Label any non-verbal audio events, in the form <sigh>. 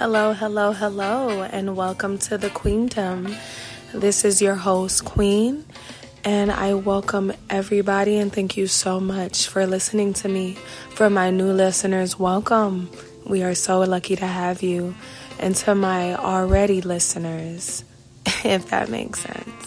Hello, hello, hello, and welcome to the Queendom. This is your host, Queen, and I welcome everybody and thank you so much for listening to me. For my new listeners, welcome. We are so lucky to have you. And to my already listeners, <laughs> if that makes sense.